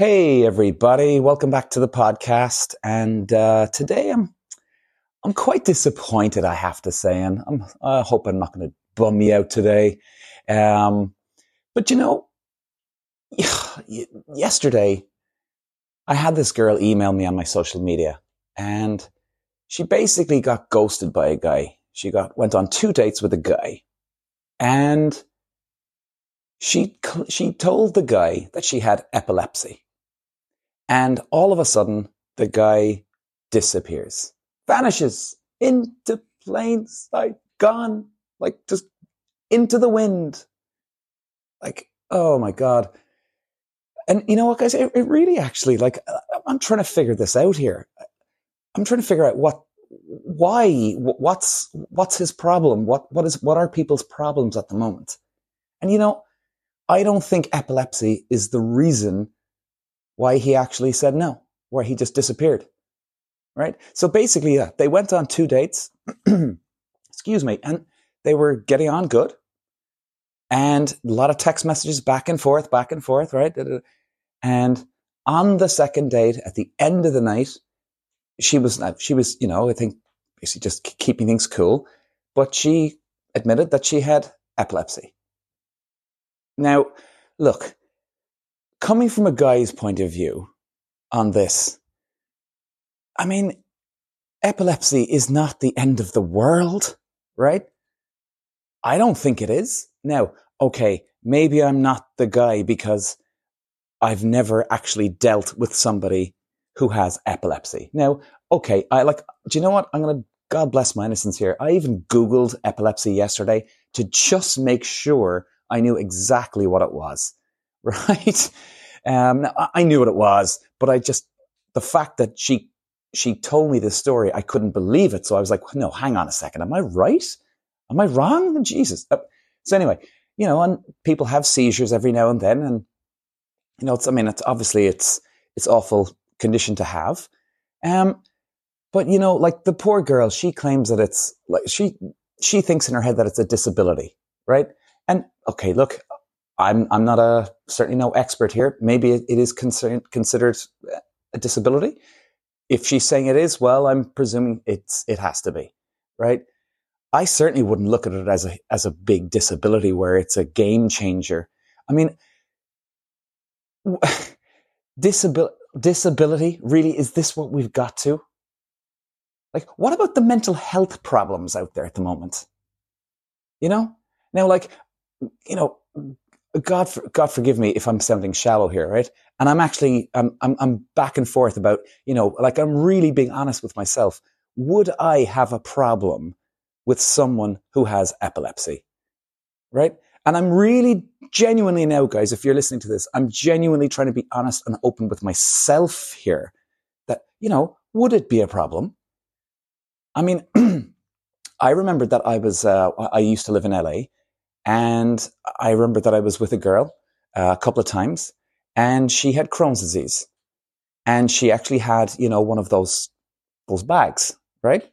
Hey everybody, welcome back to the podcast. And uh, today I'm I'm quite disappointed, I have to say, and I'm, I hope I'm not going to bum me out today. Um, but you know, yesterday I had this girl email me on my social media, and she basically got ghosted by a guy. She got went on two dates with a guy, and she she told the guy that she had epilepsy and all of a sudden, the guy disappears, vanishes into plain sight, gone, like just into the wind. Like, oh my God. And you know what, guys? It, it really actually, like, uh, I'm trying to figure this out here. I'm trying to figure out what, why, what's, what's his problem? What, what is, what are people's problems at the moment? And you know, I don't think epilepsy is the reason why he actually said no, why he just disappeared. Right? So basically, they went on two dates, excuse me, and they were getting on good. And a lot of text messages back and forth, back and forth, right? And on the second date, at the end of the night, she was, uh, she was, you know, I think basically just keeping things cool, but she admitted that she had epilepsy. Now, look, coming from a guy's point of view on this, I mean, epilepsy is not the end of the world, right? I don't think it is. Now, okay, maybe I'm not the guy because I've never actually dealt with somebody who has epilepsy. Now, okay, I like, do you know what? I'm going to, God bless my innocence here. I even Googled epilepsy yesterday to just make sure I knew exactly what it was. right? Um, I knew what it was, but I just, the fact that she, she told me this story, I couldn't believe it. So I was like, no, hang on a second. Am I right? Am I wrong? Jesus. Uh, so anyway, you know, and people have seizures every now and then. And, you know, it's, I mean, it's obviously it's, it's awful condition to have. Um, but you know, like the poor girl, she claims that it's like she, she thinks in her head that it's a disability, right? And okay, look, I'm I'm not a certainly no expert here. Maybe it is considered considered a disability. If she's saying it is, well, I'm presuming it's it has to be, right? I certainly wouldn't look at it as a as a big disability where it's a game changer. I mean, disability disability really is this what we've got to? Like, what about the mental health problems out there at the moment? You know, now like you know God, for, God forgive me if I'm sounding shallow here, right? And I'm actually, I'm, I'm, I'm back and forth about, you know, like I'm really being honest with myself. Would I have a problem with someone who has epilepsy? Right? And I'm really genuinely now, guys, if you're listening to this, I'm genuinely trying to be honest and open with myself here that, you know, would it be a problem? I mean, I remember that I was, uh, I used to live in LA and I remember that I was with a girl uh, a couple of times and she had Crohn's disease. And she actually had, you know, one of those, those bags, right?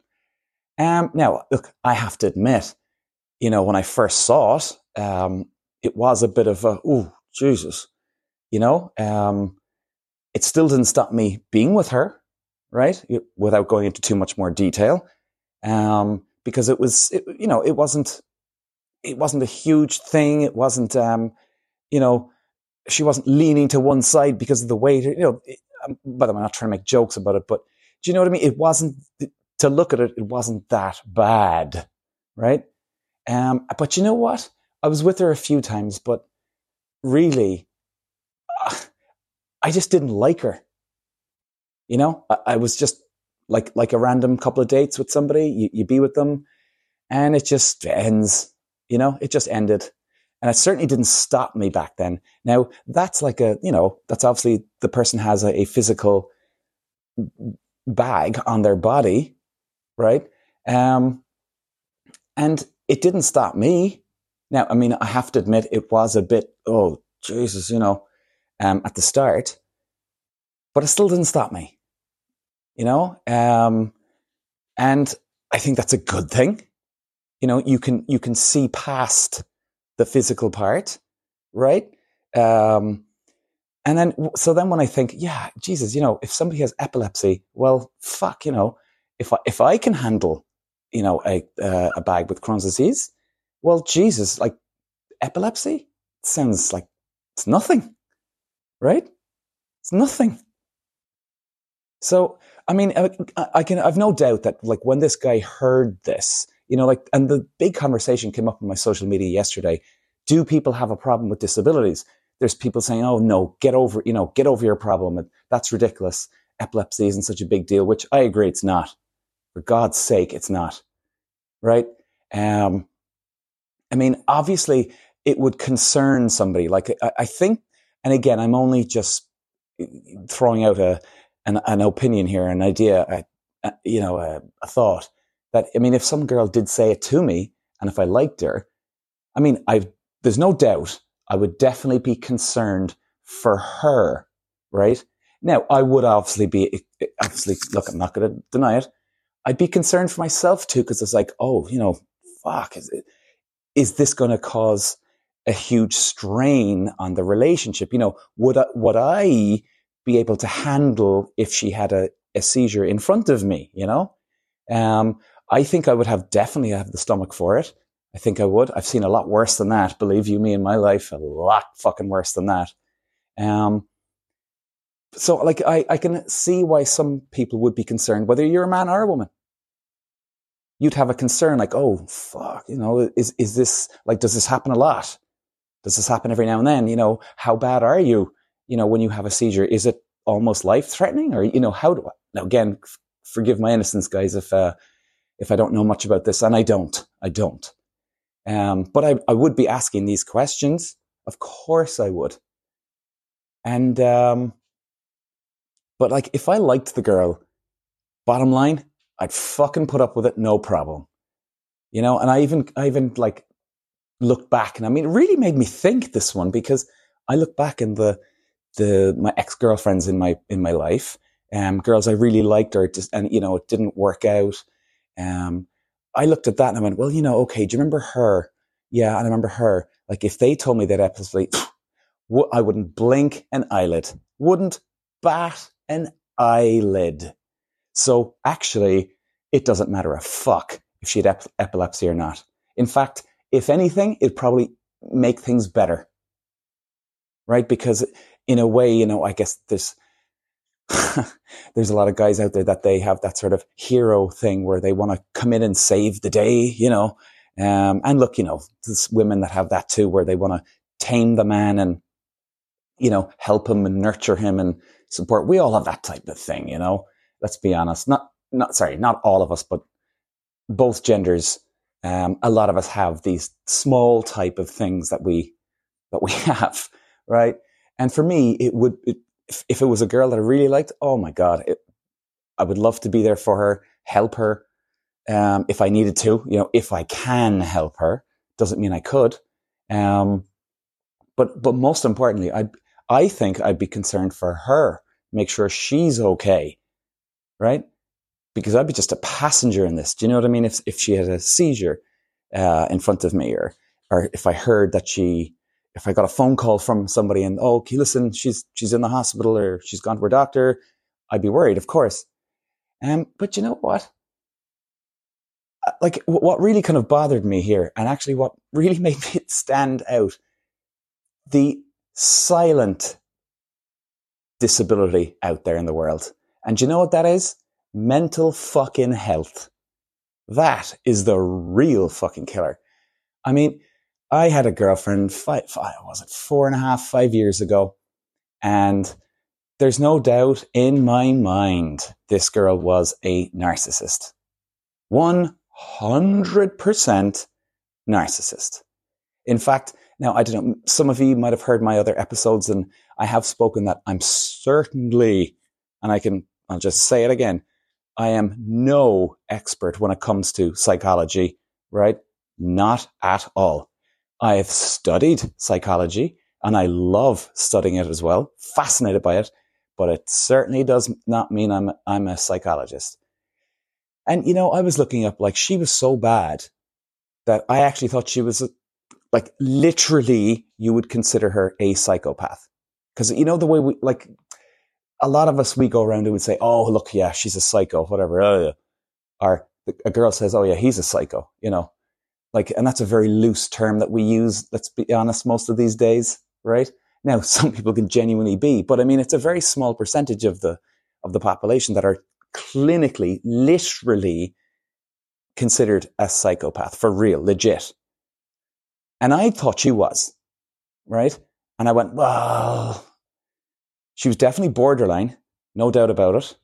Um, now, look, I have to admit, you know, when I first saw it, um, it was a bit of a, oh, Jesus, you know, um, it still didn't stop me being with her, right? Without going into too much more detail. Um, because it was, it, you know, it wasn't, it wasn't a huge thing. It wasn't, um, you know, she wasn't leaning to one side because of the weight. You know, it, um, but I'm not trying to make jokes about it. But do you know what I mean? It wasn't to look at it. It wasn't that bad, right? Um, but you know what? I was with her a few times, but really, uh, I just didn't like her. You know, I, I, was just like like a random couple of dates with somebody. You, you be with them, and it just ends you know, it just ended. And it certainly didn't stop me back then. Now, that's like a, you know, that's obviously the person has a, a physical bag on their body, right? Um, and it didn't stop me. Now, I mean, I have to admit it was a bit, oh, Jesus, you know, um, at the start, but it still didn't stop me, you know? Um, and I think that's a good thing you know, you can, you can see past the physical part, right? Um, And then, so then when I think, yeah, Jesus, you know, if somebody has epilepsy, well, fuck, you know, if I, if I can handle, you know, a, uh, a bag with Crohn's disease, well, Jesus, like epilepsy sounds like it's nothing, right? It's nothing. So, I mean, I, I can, I've no doubt that like when this guy heard this, you know, like, and the big conversation came up on my social media yesterday. Do people have a problem with disabilities? there's people saying, "Oh no, get over, you know, get over your problem. That's ridiculous. Epilepsy isn't such a big deal." Which I agree, it's not. For God's sake, it's not. Right? Um, I mean, obviously, it would concern somebody. Like I, I think, and again, I'm only just throwing out a an, an opinion here, an idea, a, a, you know, a, a thought that I mean, if some girl did say it to me, and if I liked her, I mean, I've, there's no doubt I would definitely be concerned for her, right? Now, I would obviously be, obviously, look, I'm not going to deny it. I'd be concerned for myself too, because it's like, oh, you know, fuck, is, it, is this going to cause a huge strain on the relationship? You know, would I, would I be able to handle if she had a, a seizure in front of me, you know? Um, I think I would have definitely have the stomach for it. I think I would. I've seen a lot worse than that. Believe you me, in my life, a lot fucking worse than that. Um, so like I, I can see why some people would be concerned, whether you're a man or a woman. You'd have a concern like, oh fuck, you know, is is this like does this happen a lot? Does this happen every now and then? You know, how bad are you? You know, when you have a seizure, is it almost life threatening, or you know, how do I? Now again, f- forgive my innocence, guys, if uh, if I don't know much about this, and I don't, I don't. Um, but I, I would be asking these questions. Of course I would. And, um, but like, if I liked the girl, bottom line, I'd fucking put up with it, no problem. You know, and I even, I even like looked back and I mean, it really made me think this one because I look back in the, the, my ex-girlfriends in my, in my life, um, girls I really liked or just, and, you know, it didn't work out. Um, I looked at that and I went, well, you know, okay, do you remember her? Yeah, I remember her. Like if they told me that episode, I wouldn't blink an eyelid, wouldn't bat an eyelid. So actually, it doesn't matter a fuck if she had ep- epilepsy or not. In fact, if anything, it'd probably make things better. Right? Because in a way, you know, I guess this, there's a lot of guys out there that they have that sort of hero thing where they want to come in and save the day, you know. Um, and look, you know, there's women that have that too, where they want to tame the man and, you know, help him and nurture him and support. We all have that type of thing, you know. Let's be honest. Not, not sorry, not all of us, but both genders. Um, a lot of us have these small type of things that we that we have, right? And for me, it would it, if, if it was a girl that I really liked, oh my God, it, I would love to be there for her, help her. Um, if I needed to, you know, if I can help her, doesn't mean I could. Um, but, but most importantly, I, I think I'd be concerned for her, make sure she's okay. Right. Because I'd be just a passenger in this. Do you know what I mean? If, if she had a seizure, uh, in front of me or, or if I heard that she, if I got a phone call from somebody and, oh, okay, listen, she's, she's in the hospital or she's gone to her doctor, I'd be worried, of course. Um, but you know what? Uh, like what really kind of bothered me here and actually what really made me stand out, the silent disability out there in the world. And you know what that is? Mental fucking health. That is the real fucking killer. I mean, I had a girlfriend, five, five, was it four and a half, five years ago. And there's no doubt in my mind, this girl was a narcissist. 100% narcissist. In fact, now I don't know, some of you might have heard my other episodes and I have spoken that I'm certainly, and I can, I'll just say it again. I am no expert when it comes to psychology, right? Not at all. I have studied psychology and I love studying it as well, fascinated by it, but it certainly does not mean I'm, I'm a psychologist. And, you know, I was looking up, like, she was so bad that I actually thought she was, like, literally, you would consider her a psychopath. Because you know the way we like a lot of us we go around and would say, "Oh, look, yeah, she's a psycho," whatever. Oh, or a girl says, "Oh, yeah, he's a psycho," you know, like, and that's a very loose term that we use. Let's be honest, most of these days, right? Now, some people can genuinely be, but I mean, it's a very small percentage of the of the population that are clinically, literally considered a psychopath for real, legit. And I thought she was, right? And I went, well, she was definitely borderline, no doubt about it.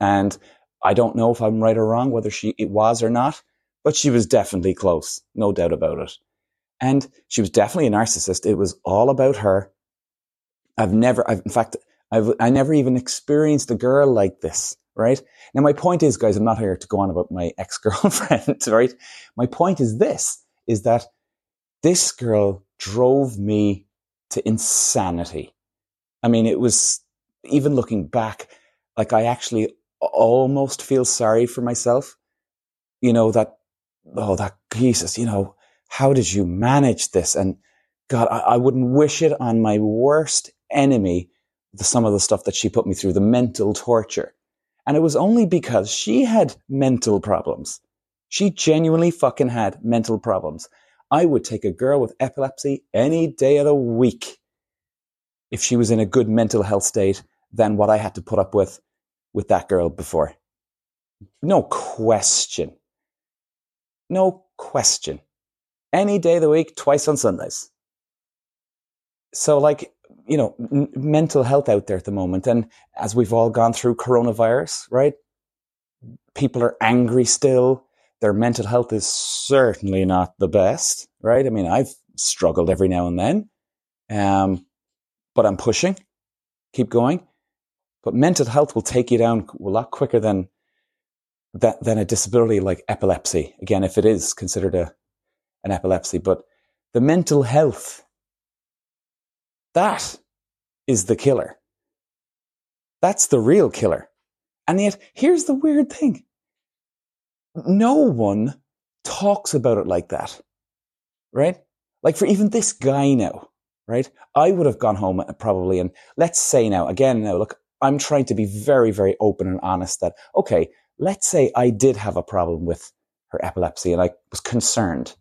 And I don't know if I'm right or wrong, whether she it was or not, but she was definitely close, no doubt about it. And she was definitely a narcissist. It was all about her. I've never, I've, in fact, I've, I never even experienced a girl like this, right? Now, my point is, guys, I'm not here to go on about my ex-girlfriend, right? My point is this, is that this girl drove me to insanity. I mean, it was even looking back, like I actually almost feel sorry for myself. You know, that, oh, that Jesus, you know, how did you manage this? And God, I, I wouldn't wish it on my worst enemy, the, some of the stuff that she put me through, the mental torture. And it was only because she had mental problems. She genuinely fucking had mental problems. I would take a girl with epilepsy any day of the week if she was in a good mental health state than what I had to put up with with that girl before. No question. No question. Any day of the week, twice on Sundays. So, like, you know, n- mental health out there at the moment. And as we've all gone through coronavirus, right? People are angry still. Their mental health is certainly not the best, right? I mean, I've struggled every now and then. Um, but I'm pushing, keep going. But mental health will take you down a lot quicker than that than a disability like epilepsy. Again, if it is considered a an epilepsy, but the mental health that is the killer. That's the real killer. And yet, here's the weird thing. No one talks about it like that, right? Like for even this guy now, right? I would have gone home uh, probably, and let's say now, again, now, look, I'm trying to be very, very open and honest that, okay, let's say I did have a problem with her epilepsy and I was concerned.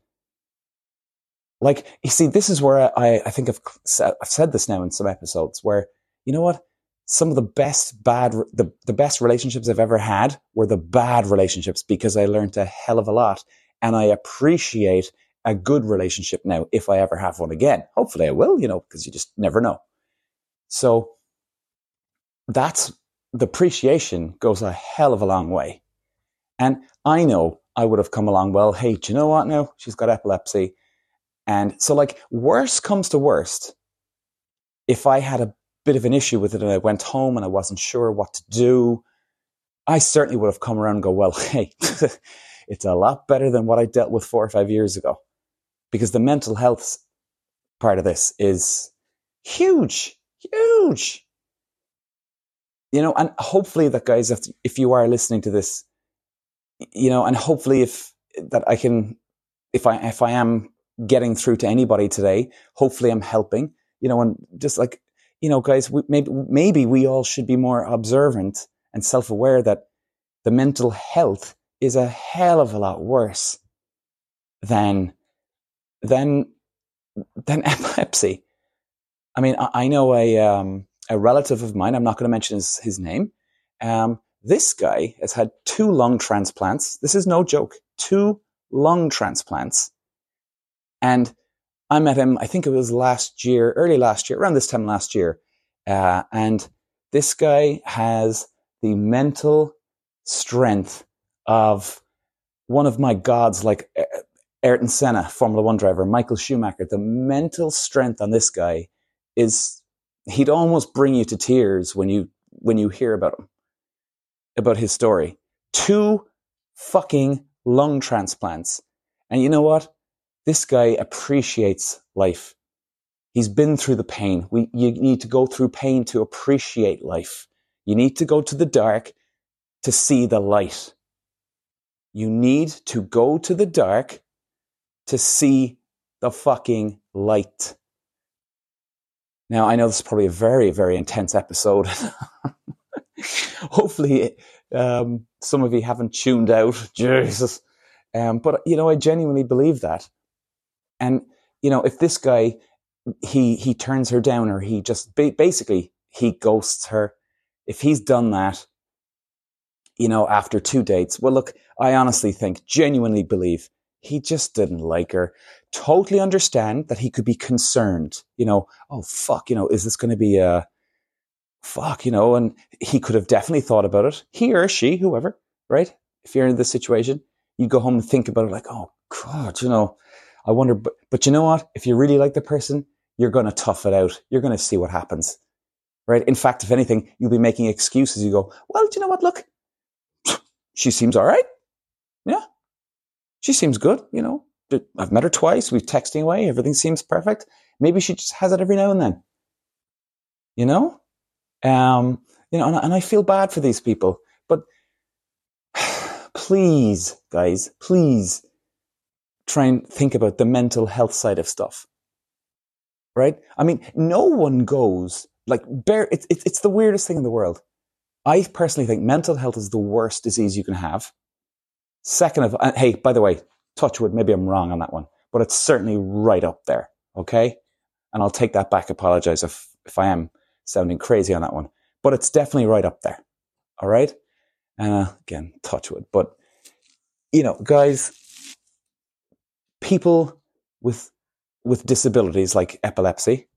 Like, you see, this is where I, I think I've, I've said this now in some episodes where, you know what? Some of the best bad, the, the best relationships I've ever had were the bad relationships because I learned a hell of a lot and I appreciate a good relationship now if I ever have one again. Hopefully I will, you know, because you just never know. So that's the appreciation goes a hell of a long way. And I know I would have come along, well, hey, do you know what now? She's got epilepsy. And so, like, worst comes to worst, if I had a bit of an issue with it and I went home and I wasn't sure what to do, I certainly would have come around and go, well, hey, it's a lot better than what I dealt with four or five years ago because the mental health part of this is huge, huge. You know, and hopefully that guys, if, if you are listening to this, you know, and hopefully if that I can, if I, if I am getting through to anybody today, hopefully I'm helping, you know, and just like, you know, guys, we, maybe, maybe we all should be more observant and self-aware that the mental health is a hell of a lot worse than than than epilepsy. I mean, I, I know a um, a relative of mine. I'm not going to mention his, his name. Um, this guy has had two lung transplants. This is no joke. Two lung transplants, and I met him. I think it was last year, early last year, around this time last year. Uh, and this guy has the mental strength of one of my gods, like uh, Ayrton Senna, Formula One driver, Michael Schumacher, the mental strength on this guy is he'd almost bring you to tears when you when you hear about him, about his story. Two fucking lung transplants. And you know what? This guy appreciates life. He's been through the pain. We, you need to go through pain to appreciate life. You need to go to the dark to see the light. You need to go to the dark to see the fucking light. Now, I know this is probably a very, very intense episode. Hopefully, um, some of you haven't tuned out. Jesus. Um, but, you know, I genuinely believe that. And, you know, if this guy, he, he turns her down or he just basically, he ghosts her. If he's done that, you know, after two dates, well, look, I honestly think, genuinely believe he just didn't like her. Totally understand that he could be concerned, you know, oh, fuck, you know, is this going to be a fuck, you know, and he could have definitely thought about it. He or she, whoever, right? If you're in this situation, you go home and think about it like, oh, God, you know, I wonder, but, but you know what? If you really like the person, you're going to tough it out. You're going to see what happens, right? In fact, if anything, you'll be making excuses. You go, well, do you know what? Look, she seems all right. She seems good, you know. I've met her twice. We've texting away. Everything seems perfect. Maybe she just has it every now and then. You know? Um, you know, and, and I feel bad for these people. But please, guys, please try and think about the mental health side of stuff. Right? I mean, no one goes like bare. It's it's, it's the weirdest thing in the world. I personally think mental health is the worst disease you can have. Second of, uh, hey, by the way, touchwood, maybe I'm wrong on that one, but it's certainly right up there. Okay. And I'll take that back. Apologize if, if I am sounding crazy on that one, but it's definitely right up there. All right. Uh, again, touchwood, but you know, guys, people with, with disabilities like epilepsy,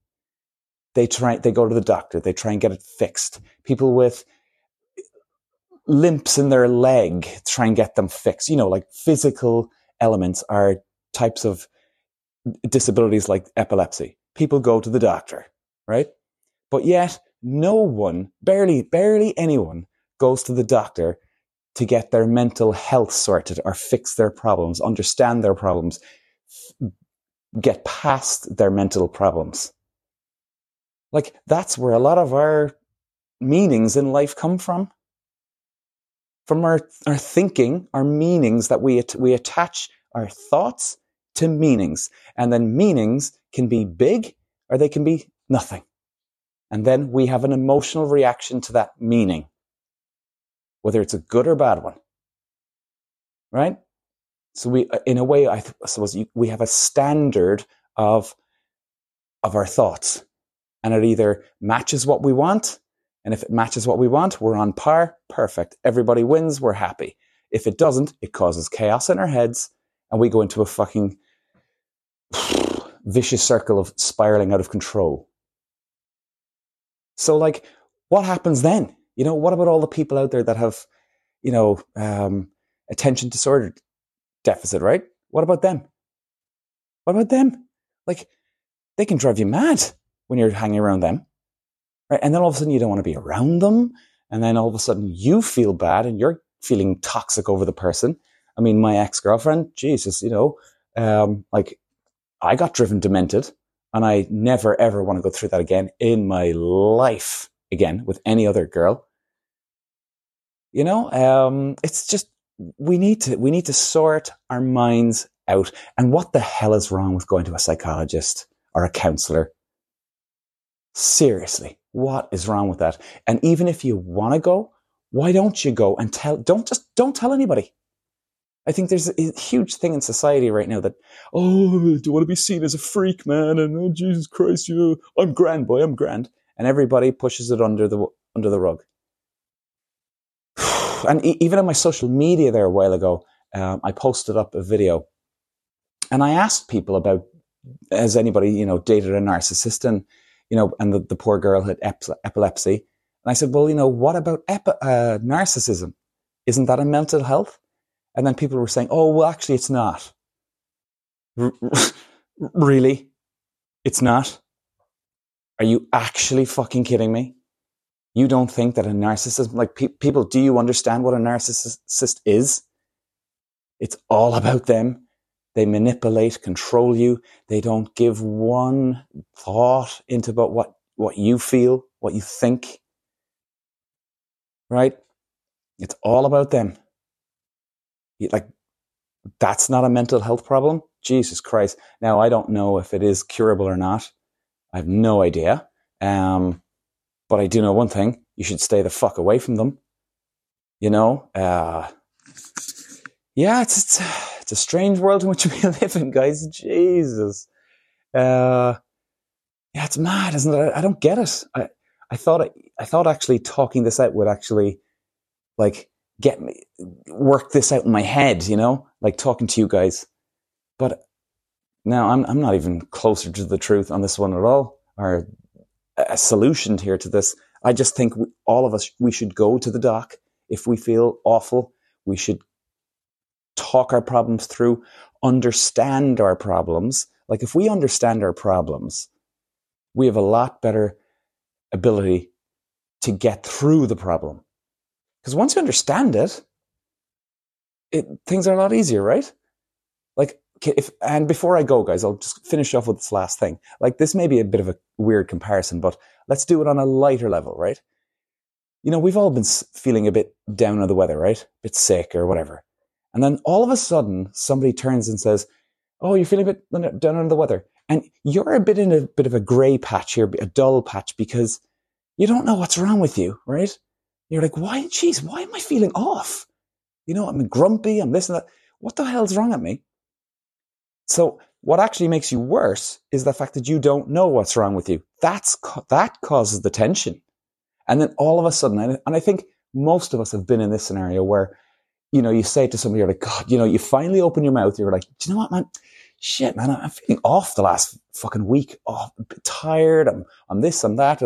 they try, they go to the doctor, they try and get it fixed. People with limps in their leg, try and get them fixed. You know, like physical elements are types of disabilities like epilepsy. People go to the doctor, right? But yet, no one, barely, barely anyone goes to the doctor to get their mental health sorted or fix their problems, understand their problems, get past their mental problems. Like, that's where a lot of our meanings in life come from from our, our thinking, our meanings that we, we attach our thoughts to meanings. And then meanings can be big or they can be nothing. And then we have an emotional reaction to that meaning, whether it's a good or bad one. Right? So we, uh, in a way, I suppose we have a standard of, of our thoughts and it either matches what we want and if it matches what we want, we're on par. Perfect. Everybody wins. We're happy. If it doesn't, it causes chaos in our heads and we go into a fucking vicious circle of spiraling out of control. So, like, what happens then? You know, what about all the people out there that have, you know, um, attention disorder deficit, right? What about them? What about them? Like, they can drive you mad when you're hanging around them right? And then all of a sudden you don't want to be around them. And then all of a sudden you feel bad and you're feeling toxic over the person. I mean, my ex girlfriend, Jesus, you know, um, like I got driven demented and I never ever want to go through that again in my life again with any other girl. You know, um, it's just, we need to, we need to sort our minds out. And what the hell is wrong with going to a psychologist or a counselor? Seriously. What is wrong with that? And even if you want to go, why don't you go and tell, don't just, don't tell anybody. I think there's a huge thing in society right now that, oh, do you want to be seen as a freak, man? And oh, Jesus Christ, you know, I'm grand, boy, I'm grand. And everybody pushes it under the, under the rug. and even on my social media there a while ago, um, I posted up a video and I asked people about, has anybody, you know, dated a narcissist? And you know, and the, the poor girl had ep- epilepsy. And I said, well, you know, what about epi- uh, narcissism? Isn't that a mental health? And then people were saying, oh, well, actually, it's not. R- really? It's not? Are you actually fucking kidding me? You don't think that a narcissist, like pe- people, do you understand what a narcissist is? It's all about them. They manipulate, control you. They don't give one thought into about what, what you feel, what you think. Right? It's all about them. Like, that's not a mental health problem. Jesus Christ. Now, I don't know if it is curable or not. I have no idea. Um, but I do know one thing: you should stay the fuck away from them. You know, uh, yeah, it's, it's it's a strange world in which we live in, guys. Jesus, uh, yeah, it's mad, isn't it? I, I don't get it. I I thought I, I thought actually talking this out would actually like get me work this out in my head, you know, like talking to you guys. But now I'm I'm not even closer to the truth on this one at all, or a solution here to this. I just think we, all of us we should go to the doc if we feel awful. We should talk our problems through, understand our problems. Like if we understand our problems, we have a lot better ability to get through the problem. Because once you understand it, it things are a lot easier, right? Like if and before I go, guys, I'll just finish off with this last thing. Like this may be a bit of a weird comparison, but let's do it on a lighter level, right? You know, we've all been feeling a bit down on the weather, right? A bit sick or whatever. And then all of a sudden, somebody turns and says, "Oh, you're feeling a bit down under the weather," and you're a bit in a bit of a grey patch here, a dull patch because you don't know what's wrong with you, right? You're like, "Why, geez, why am I feeling off?" You know, I'm grumpy. I'm this and that. What the hell's wrong at me? So what actually makes you worse is the fact that you don't know what's wrong with you. That's that causes the tension. And then all of a sudden, and I think most of us have been in this scenario where, you know, you say to somebody, you're like, God, you know, you finally open your mouth, you're like, do you know what, man? Shit, man, I'm feeling off the last fucking week. Oh, I'm tired. I'm, I'm this, I'm that.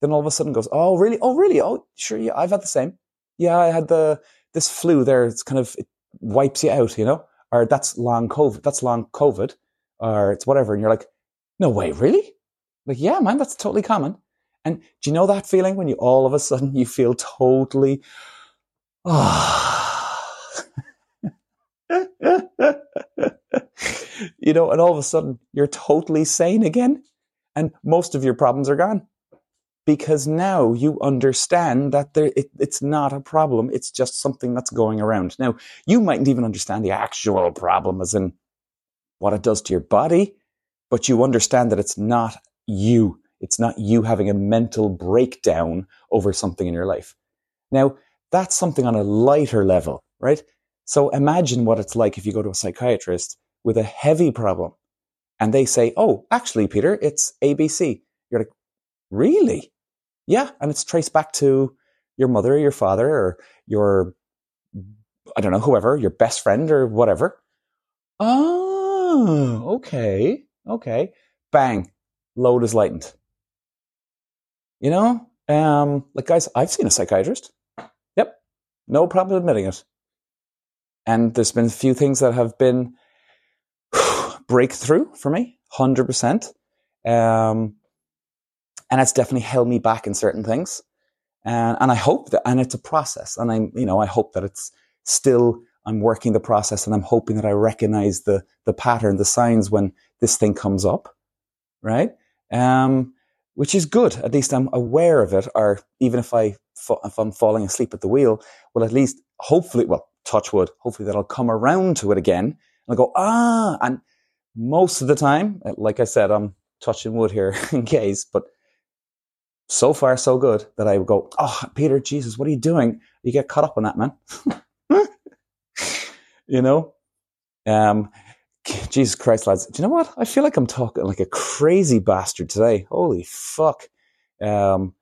Then all of a sudden goes, oh, really? Oh, really? Oh, sure. Yeah, I've had the same. Yeah, I had the, this flu there. It's kind of, it wipes you out, you know? or that's long COVID, that's long COVID, or it's whatever. And you're like, no way, really? Like, yeah, man, that's totally common. And do you know that feeling when you all of a sudden you feel totally, oh. you know, and all of a sudden you're totally sane again, and most of your problems are gone because now you understand that there, it, it's not a problem. It's just something that's going around. Now, you mightn't even understand the actual problem as in what it does to your body, but you understand that it's not you. It's not you having a mental breakdown over something in your life. Now, that's something on a lighter level, right? So imagine what it's like if you go to a psychiatrist with a heavy problem and they say, Oh, actually, Peter, it's ABC. You're like, Really? Yeah, and it's traced back to your mother or your father or your, I don't know, whoever, your best friend or whatever. Oh, okay, okay. Bang, load is lightened. You know, um, like guys, I've seen a psychiatrist. Yep, no problem admitting it. And there's been a few things that have been breakthrough for me, hundred percent. Um, and it's definitely held me back in certain things. And, and I hope that, and it's a process. And I'm, you know, I hope that it's still, I'm working the process and I'm hoping that I recognize the, the pattern, the signs when this thing comes up. Right. Um, which is good. At least I'm aware of it. Or even if I, if I'm falling asleep at the wheel, well, at least hopefully, well, touch wood, hopefully that I'll come around to it again and I'll go, ah, and most of the time, like I said, I'm touching wood here in case, but so far so good that I would go, oh, Peter, Jesus, what are you doing? You get caught up on that, man. you know? Um, Jesus Christ, lads. Do you know what? I feel like I'm talking like a crazy bastard today. Holy fuck. Um,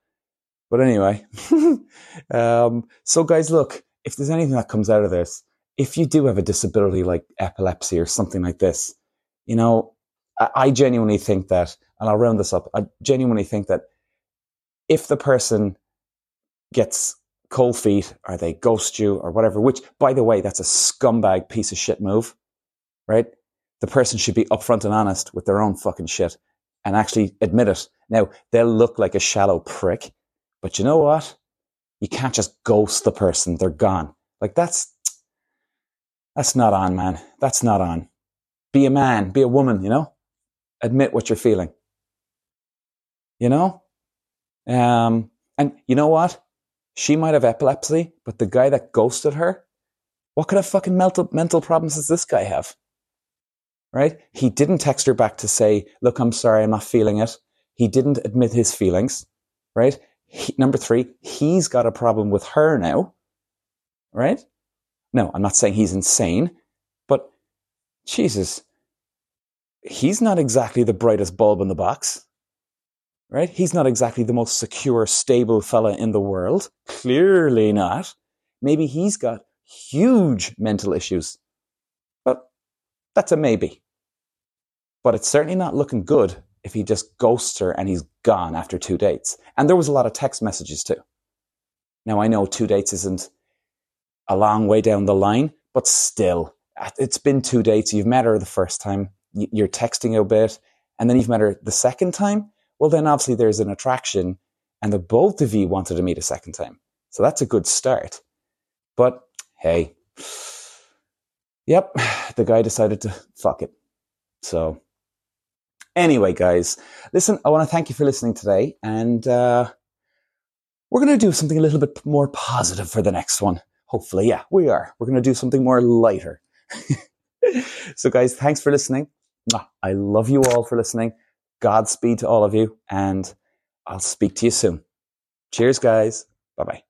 but anyway, um, so guys, look, if there's anything that comes out of this, if you do have a disability like epilepsy or something like this, you know, I, I genuinely think that, and I'll round this up, I genuinely think that if the person gets cold feet or they ghost you or whatever, which by the way, that's a scumbag piece of shit move, right? The person should be upfront and honest with their own fucking shit and actually admit it. Now, they'll look like a shallow prick, but you know what? You can't just ghost the person. They're gone. Like that's, that's not on, man. That's not on. Be a man, be a woman, you know? Admit what you're feeling. You know? Um, and you know what? She might have epilepsy, but the guy that ghosted her, what kind of fucking mental, mental problems does this guy have? Right? He didn't text her back to say, look, I'm sorry, I'm not feeling it. He didn't admit his feelings, right? He, number three, he's got a problem with her now, right? No, I'm not saying he's insane, but Jesus, he's not exactly the brightest bulb in the box, right? He's not exactly the most secure, stable fella in the world. Clearly not. Maybe he's got huge mental issues, but that's a maybe. But it's certainly not looking good if he just ghosts her and he's gone after two dates. And there was a lot of text messages too. Now I know two dates isn't a long way down the line, but still, it's been two dates. You've met her the first time, you're texting a bit, and then you've met her the second time. Well, then obviously there's an attraction, and the both of you wanted to meet a second time. So that's a good start. But hey, yep, the guy decided to fuck it. So Anyway, guys, listen, I want to thank you for listening today. And uh, we're going to do something a little bit more positive for the next one. Hopefully, yeah, we are. We're going to do something more lighter. so, guys, thanks for listening. I love you all for listening. Godspeed to all of you. And I'll speak to you soon. Cheers, guys. Bye bye.